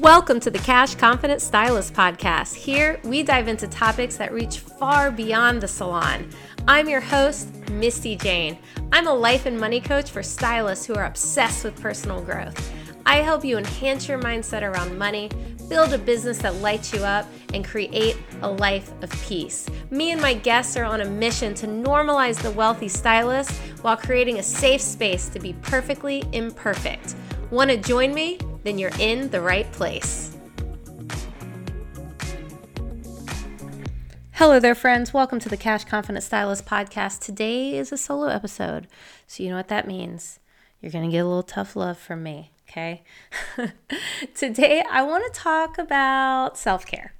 Welcome to the Cash Confident Stylist Podcast. Here, we dive into topics that reach far beyond the salon. I'm your host, Misty Jane. I'm a life and money coach for stylists who are obsessed with personal growth. I help you enhance your mindset around money, build a business that lights you up, and create a life of peace. Me and my guests are on a mission to normalize the wealthy stylist while creating a safe space to be perfectly imperfect. Want to join me? Then you're in the right place. Hello there, friends. Welcome to the Cash Confident Stylist podcast. Today is a solo episode, so you know what that means. You're going to get a little tough love from me, okay? Today, I want to talk about self care.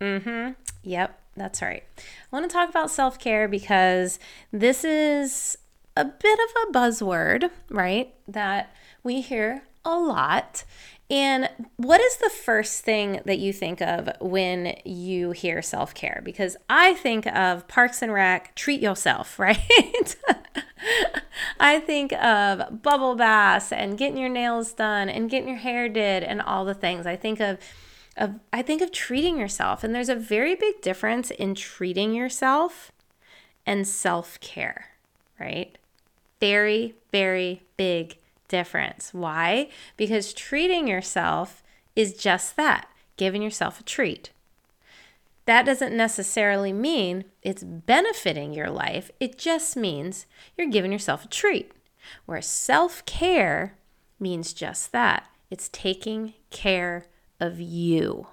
Mm hmm. Yep, that's right. I want to talk about self care because this is a bit of a buzzword, right? That we hear a lot. And what is the first thing that you think of when you hear self care? Because I think of Parks and Rec, treat yourself, right? I think of bubble baths and getting your nails done and getting your hair did and all the things. I think of, of I think of treating yourself. And there's a very big difference in treating yourself and self care, right? Very, very big difference. Why? Because treating yourself is just that giving yourself a treat. That doesn't necessarily mean it's benefiting your life, it just means you're giving yourself a treat. Where self care means just that it's taking care of you.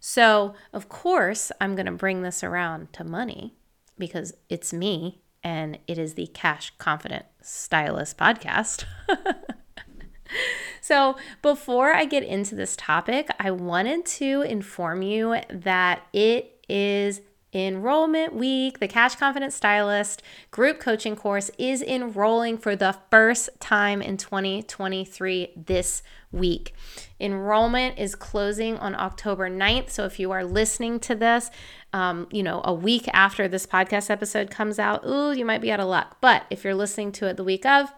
So, of course, I'm going to bring this around to money because it's me and it is the Cash Confident Stylist podcast. so, before I get into this topic, I wanted to inform you that it is enrollment week. The Cash Confident Stylist group coaching course is enrolling for the first time in 2023 this week. Enrollment is closing on October 9th. So if you are listening to this, um, you know, a week after this podcast episode comes out, ooh, you might be out of luck. But if you're listening to it the week of,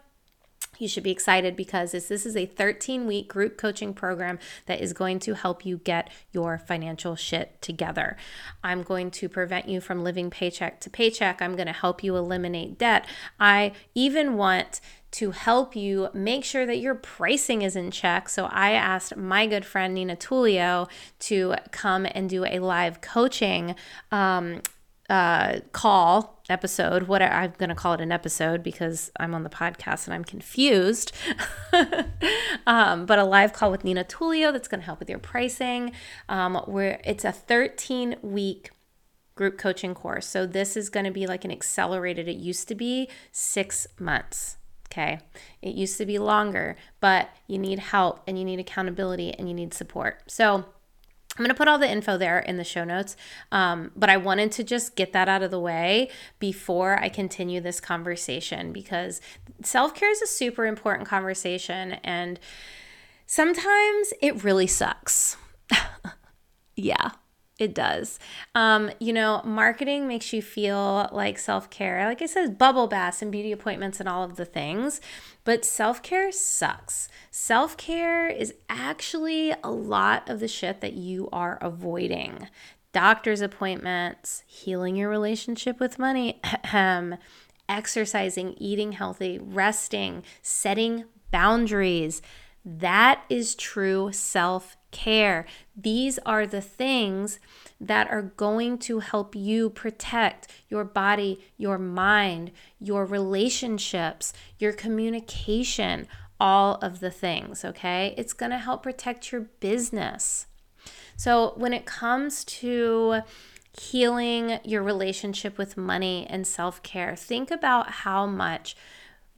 you should be excited because this, this is a 13 week group coaching program that is going to help you get your financial shit together. I'm going to prevent you from living paycheck to paycheck. I'm going to help you eliminate debt. I even want to help you make sure that your pricing is in check. So I asked my good friend Nina Tulio to come and do a live coaching um, uh, call episode. What I'm going to call it an episode because I'm on the podcast and I'm confused. um, but a live call with Nina Tulio that's going to help with your pricing. Um, where it's a 13 week group coaching course. So this is going to be like an accelerated. It used to be six months. Okay. It used to be longer, but you need help and you need accountability and you need support. So I'm going to put all the info there in the show notes, um, but I wanted to just get that out of the way before I continue this conversation because self care is a super important conversation and sometimes it really sucks. yeah. It does. Um, you know, marketing makes you feel like self care. Like I said, bubble baths and beauty appointments and all of the things. But self care sucks. Self care is actually a lot of the shit that you are avoiding. doctor's appointments, healing your relationship with money, exercising, eating healthy, resting, setting boundaries. That is true self care. These are the things that are going to help you protect your body, your mind, your relationships, your communication, all of the things, okay? It's going to help protect your business. So, when it comes to healing your relationship with money and self care, think about how much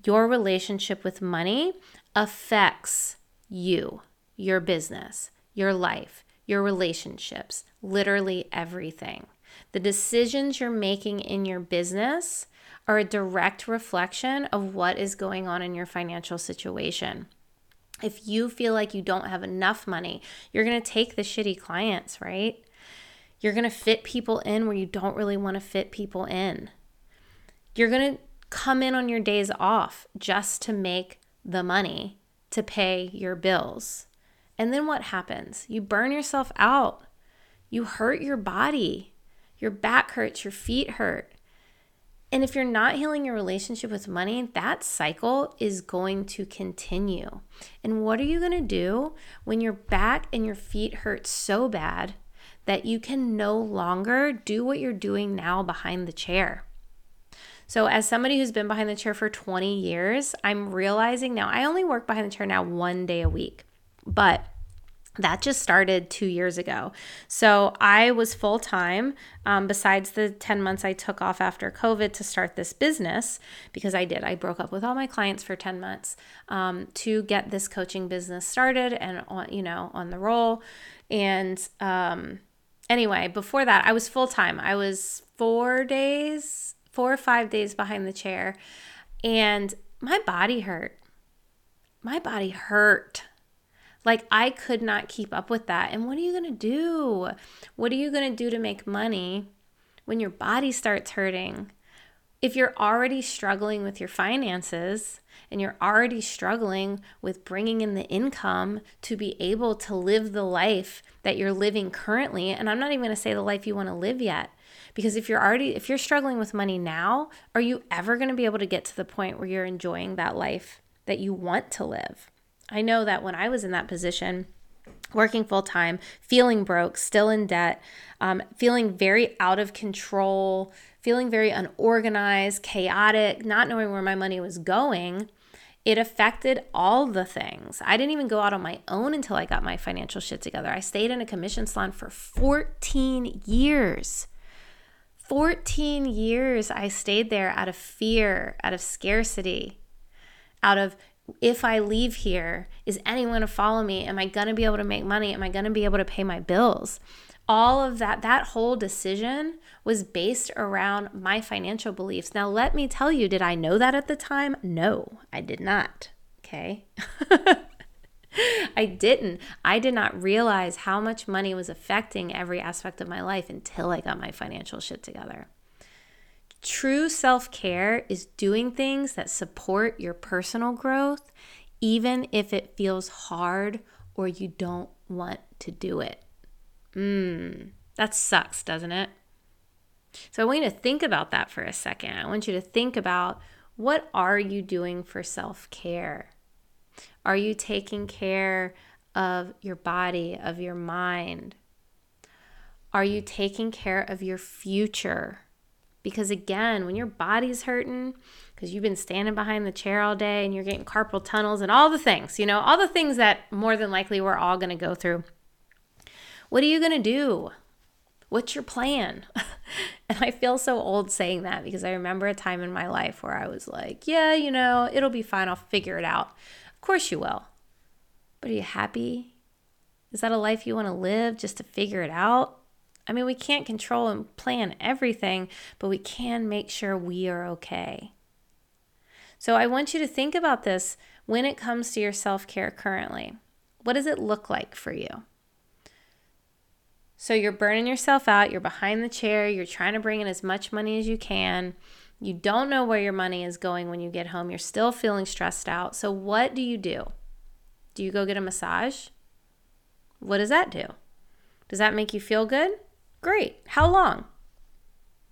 your relationship with money affects you, your business, your life, your relationships, literally everything. The decisions you're making in your business are a direct reflection of what is going on in your financial situation. If you feel like you don't have enough money, you're going to take the shitty clients, right? You're going to fit people in where you don't really want to fit people in. You're going to come in on your days off just to make the money to pay your bills. And then what happens? You burn yourself out. You hurt your body. Your back hurts, your feet hurt. And if you're not healing your relationship with money, that cycle is going to continue. And what are you going to do when your back and your feet hurt so bad that you can no longer do what you're doing now behind the chair? So, as somebody who's been behind the chair for 20 years, I'm realizing now I only work behind the chair now one day a week. But that just started two years ago. So I was full time, um, besides the 10 months I took off after COVID to start this business, because I did. I broke up with all my clients for 10 months um, to get this coaching business started and, on, you know, on the roll. And um, anyway, before that, I was full time. I was four days, four or five days behind the chair, and my body hurt. My body hurt like I could not keep up with that. And what are you going to do? What are you going to do to make money when your body starts hurting? If you're already struggling with your finances and you're already struggling with bringing in the income to be able to live the life that you're living currently, and I'm not even going to say the life you want to live yet, because if you're already if you're struggling with money now, are you ever going to be able to get to the point where you're enjoying that life that you want to live? I know that when I was in that position, working full time, feeling broke, still in debt, um, feeling very out of control, feeling very unorganized, chaotic, not knowing where my money was going, it affected all the things. I didn't even go out on my own until I got my financial shit together. I stayed in a commission salon for 14 years. 14 years I stayed there out of fear, out of scarcity, out of if I leave here, is anyone going to follow me? Am I going to be able to make money? Am I going to be able to pay my bills? All of that, that whole decision was based around my financial beliefs. Now, let me tell you, did I know that at the time? No, I did not. Okay. I didn't. I did not realize how much money was affecting every aspect of my life until I got my financial shit together. True self care is doing things that support your personal growth, even if it feels hard or you don't want to do it. Mmm, that sucks, doesn't it? So I want you to think about that for a second. I want you to think about what are you doing for self-care? Are you taking care of your body, of your mind? Are you taking care of your future? Because again, when your body's hurting, because you've been standing behind the chair all day and you're getting carpal tunnels and all the things, you know, all the things that more than likely we're all going to go through. What are you going to do? What's your plan? and I feel so old saying that because I remember a time in my life where I was like, yeah, you know, it'll be fine. I'll figure it out. Of course you will. But are you happy? Is that a life you want to live just to figure it out? I mean, we can't control and plan everything, but we can make sure we are okay. So I want you to think about this when it comes to your self care currently. What does it look like for you? So you're burning yourself out, you're behind the chair, you're trying to bring in as much money as you can. You don't know where your money is going when you get home. You're still feeling stressed out. So what do you do? Do you go get a massage? What does that do? Does that make you feel good? Great. How long?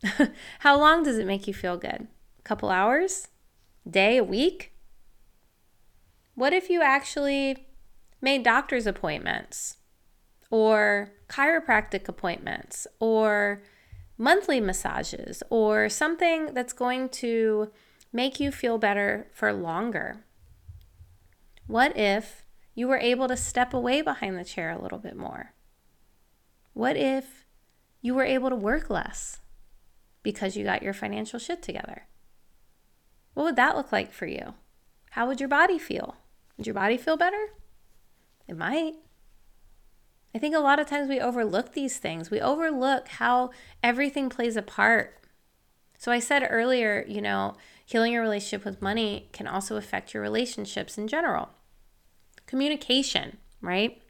How long does it make you feel good? A couple hours? Day, a week? What if you actually made doctor's appointments or chiropractic appointments or monthly massages or something that's going to make you feel better for longer? What if you were able to step away behind the chair a little bit more? What if you were able to work less because you got your financial shit together? What would that look like for you? How would your body feel? Would your body feel better? It might. I think a lot of times we overlook these things. We overlook how everything plays a part. So I said earlier, you know, healing your relationship with money can also affect your relationships in general. Communication, right?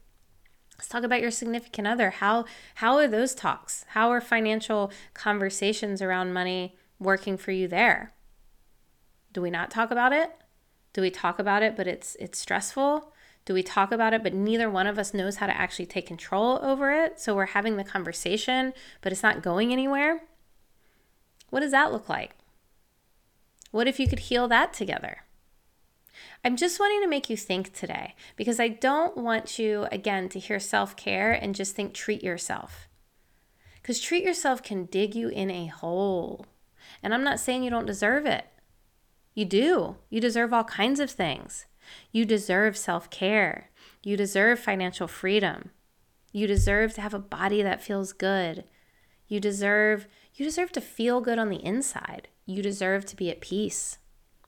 Let's talk about your significant other. How how are those talks? How are financial conversations around money working for you there? Do we not talk about it? Do we talk about it but it's it's stressful? Do we talk about it but neither one of us knows how to actually take control over it? So we're having the conversation but it's not going anywhere? What does that look like? What if you could heal that together? I'm just wanting to make you think today because I don't want you, again, to hear self care and just think treat yourself. Because treat yourself can dig you in a hole. And I'm not saying you don't deserve it. You do. You deserve all kinds of things. You deserve self care. You deserve financial freedom. You deserve to have a body that feels good. You deserve you deserve to feel good on the inside. You deserve to be at peace.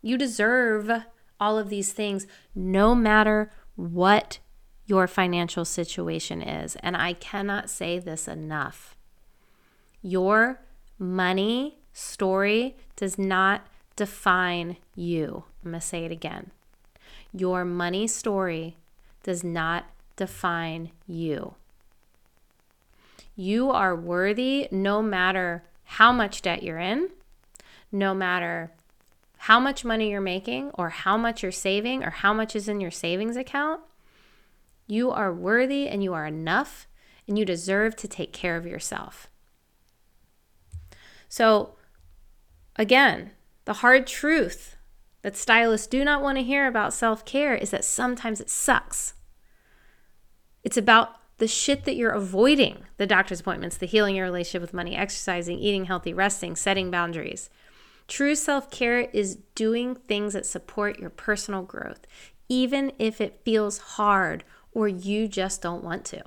You deserve all of these things, no matter what your financial situation is. And I cannot say this enough. Your money story does not define you. I'm going to say it again. Your money story does not define you. You are worthy no matter how much debt you're in, no matter how much money you're making or how much you're saving or how much is in your savings account, you are worthy and you are enough and you deserve to take care of yourself. So, again, the hard truth that stylists do not want to hear about self care is that sometimes it sucks. It's about the shit that you're avoiding the doctor's appointments, the healing your relationship with money, exercising, eating healthy, resting, setting boundaries. True self care is doing things that support your personal growth, even if it feels hard or you just don't want to.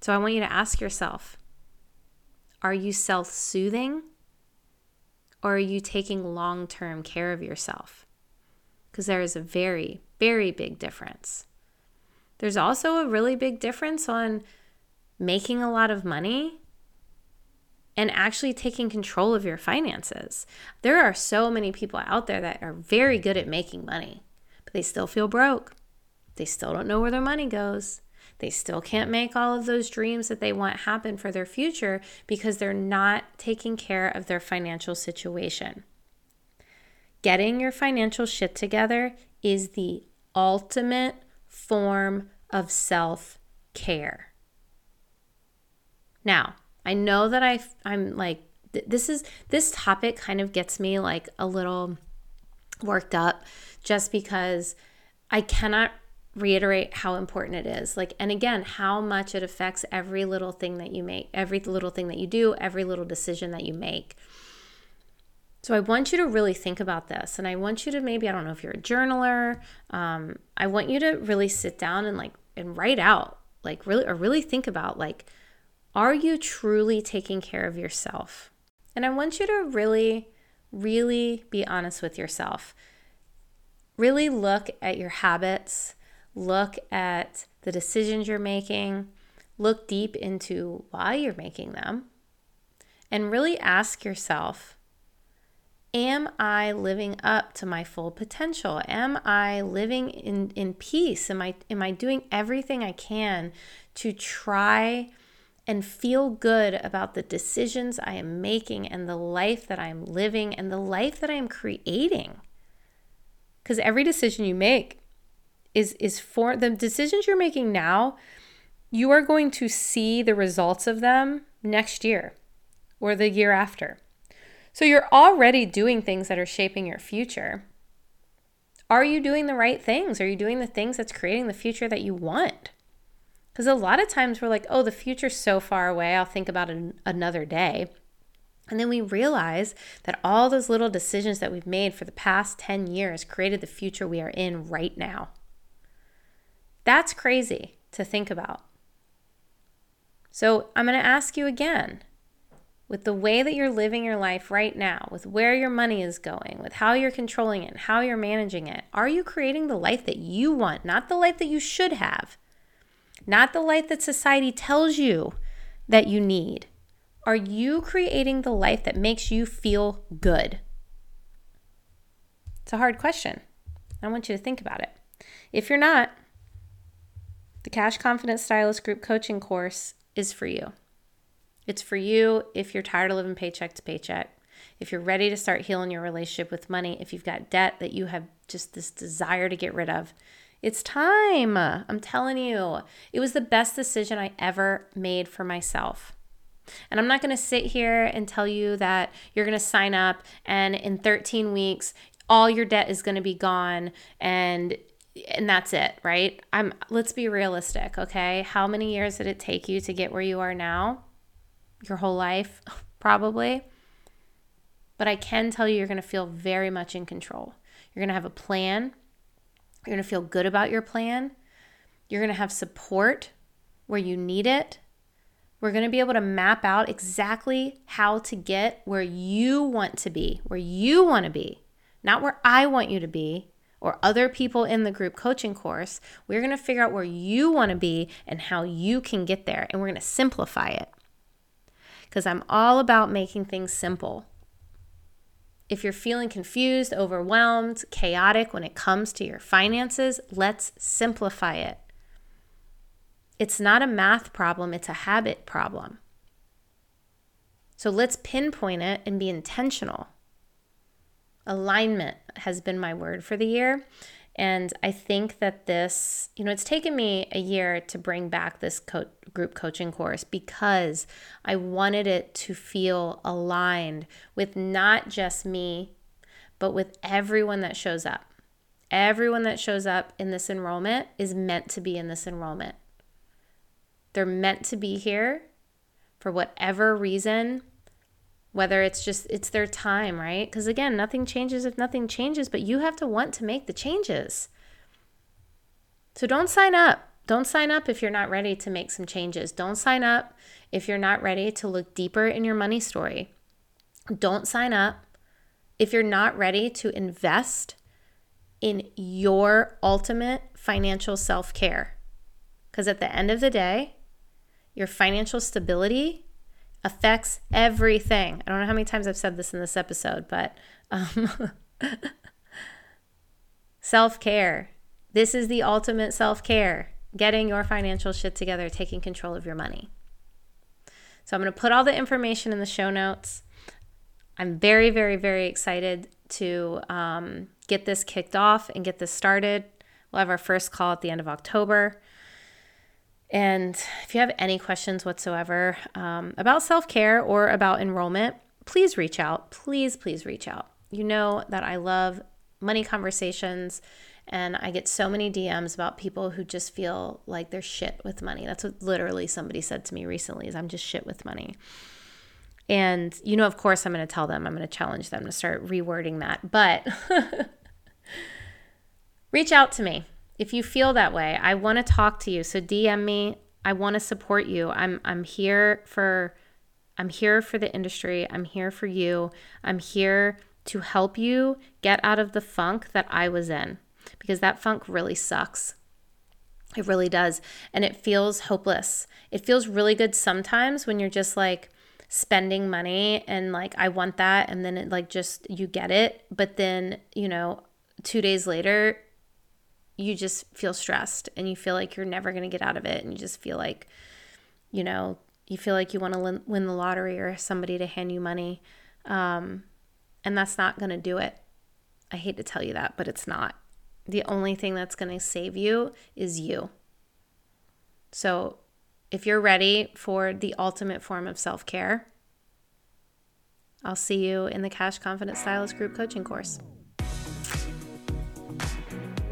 So I want you to ask yourself are you self soothing or are you taking long term care of yourself? Because there is a very, very big difference. There's also a really big difference on making a lot of money and actually taking control of your finances. There are so many people out there that are very good at making money, but they still feel broke. They still don't know where their money goes. They still can't make all of those dreams that they want happen for their future because they're not taking care of their financial situation. Getting your financial shit together is the ultimate form of self care. Now, I know that I I'm like this is this topic kind of gets me like a little worked up just because I cannot reiterate how important it is. Like and again, how much it affects every little thing that you make, every little thing that you do, every little decision that you make. So I want you to really think about this, and I want you to maybe I don't know if you're a journaler. Um, I want you to really sit down and like and write out, like really or really think about like are you truly taking care of yourself? And I want you to really, really be honest with yourself. Really look at your habits, look at the decisions you're making, look deep into why you're making them, and really ask yourself Am I living up to my full potential? Am I living in, in peace? Am I, am I doing everything I can to try? and feel good about the decisions I am making and the life that I'm living and the life that I am creating. Because every decision you make is is for the decisions you're making now you are going to see the results of them next year or the year after. So you're already doing things that are shaping your future. Are you doing the right things? Are you doing the things that's creating the future that you want? Because a lot of times we're like, oh, the future's so far away, I'll think about it another day. And then we realize that all those little decisions that we've made for the past 10 years created the future we are in right now. That's crazy to think about. So I'm going to ask you again with the way that you're living your life right now, with where your money is going, with how you're controlling it, how you're managing it, are you creating the life that you want, not the life that you should have, not the life that society tells you that you need? Are you creating the life that makes you feel good? It's a hard question. I want you to think about it. If you're not, the Cash Confident Stylist Group Coaching course is for you. It's for you if you're tired of living paycheck to paycheck, if you're ready to start healing your relationship with money, if you've got debt that you have just this desire to get rid of. It's time. I'm telling you, it was the best decision I ever made for myself. And I'm not going to sit here and tell you that you're going to sign up and in 13 weeks all your debt is going to be gone and and that's it, right? I'm let's be realistic, okay? How many years did it take you to get where you are now? Your whole life, probably. But I can tell you you're going to feel very much in control. You're going to have a plan. You're going to feel good about your plan. You're going to have support where you need it. We're going to be able to map out exactly how to get where you want to be, where you want to be, not where I want you to be, or other people in the group coaching course, we're going to figure out where you want to be and how you can get there. And we're going to simplify it. Because I'm all about making things simple. If you're feeling confused, overwhelmed, chaotic when it comes to your finances, let's simplify it. It's not a math problem, it's a habit problem. So let's pinpoint it and be intentional alignment has been my word for the year. And I think that this, you know, it's taken me a year to bring back this co- group coaching course because I wanted it to feel aligned with not just me, but with everyone that shows up. Everyone that shows up in this enrollment is meant to be in this enrollment. They're meant to be here for whatever reason whether it's just it's their time right? Because again nothing changes if nothing changes but you have to want to make the changes. So don't sign up. Don't sign up if you're not ready to make some changes. Don't sign up if you're not ready to look deeper in your money story. Don't sign up if you're not ready to invest in your ultimate financial self-care. Because at the end of the day your financial stability affects everything. I don't know how many times I've said this in this episode, but um, self care. This is the ultimate self care getting your financial shit together, taking control of your money. So I'm going to put all the information in the show notes. I'm very, very, very excited to um, get this kicked off and get this started. We'll have our first call at the end of October. And if you have any questions whatsoever um, about self care or about enrollment, please reach out. Please, please reach out. You know that I love money conversations and I get so many DMs about people who just feel like they're shit with money. That's what literally somebody said to me recently is I'm just shit with money. And you know, of course I'm going to tell them, I'm going to challenge them to start rewording that. But reach out to me if you feel that way, I want to talk to you. So DM me. I want to support you. I'm I'm here for I'm here for the industry. I'm here for you. I'm here to help you get out of the funk that I was in because that funk really sucks. It really does. And it feels hopeless. It feels really good sometimes when you're just like spending money and like I want that and then it like just you get it, but then, you know, 2 days later you just feel stressed and you feel like you're never going to get out of it and you just feel like you know you feel like you want to win the lottery or somebody to hand you money um, and that's not going to do it. I hate to tell you that but it's not. The only thing that's going to save you is you. So if you're ready for the ultimate form of self care, I'll see you in the Cash confidence Stylist group coaching course.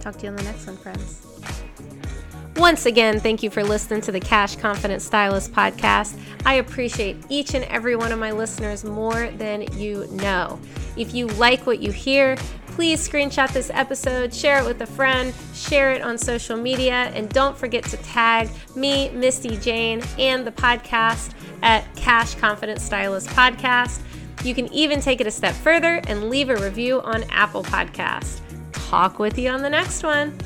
Talk to you on the next one, friends. Once again, thank you for listening to the Cash Confident Stylist podcast. I appreciate each and every one of my listeners more than you know. If you like what you hear, please screenshot this episode, share it with a friend, share it on social media, and don't forget to tag me, Misty Jane, and the podcast at Cash Confident Stylist Podcast. You can even take it a step further and leave a review on Apple Podcast. Talk with you on the next one.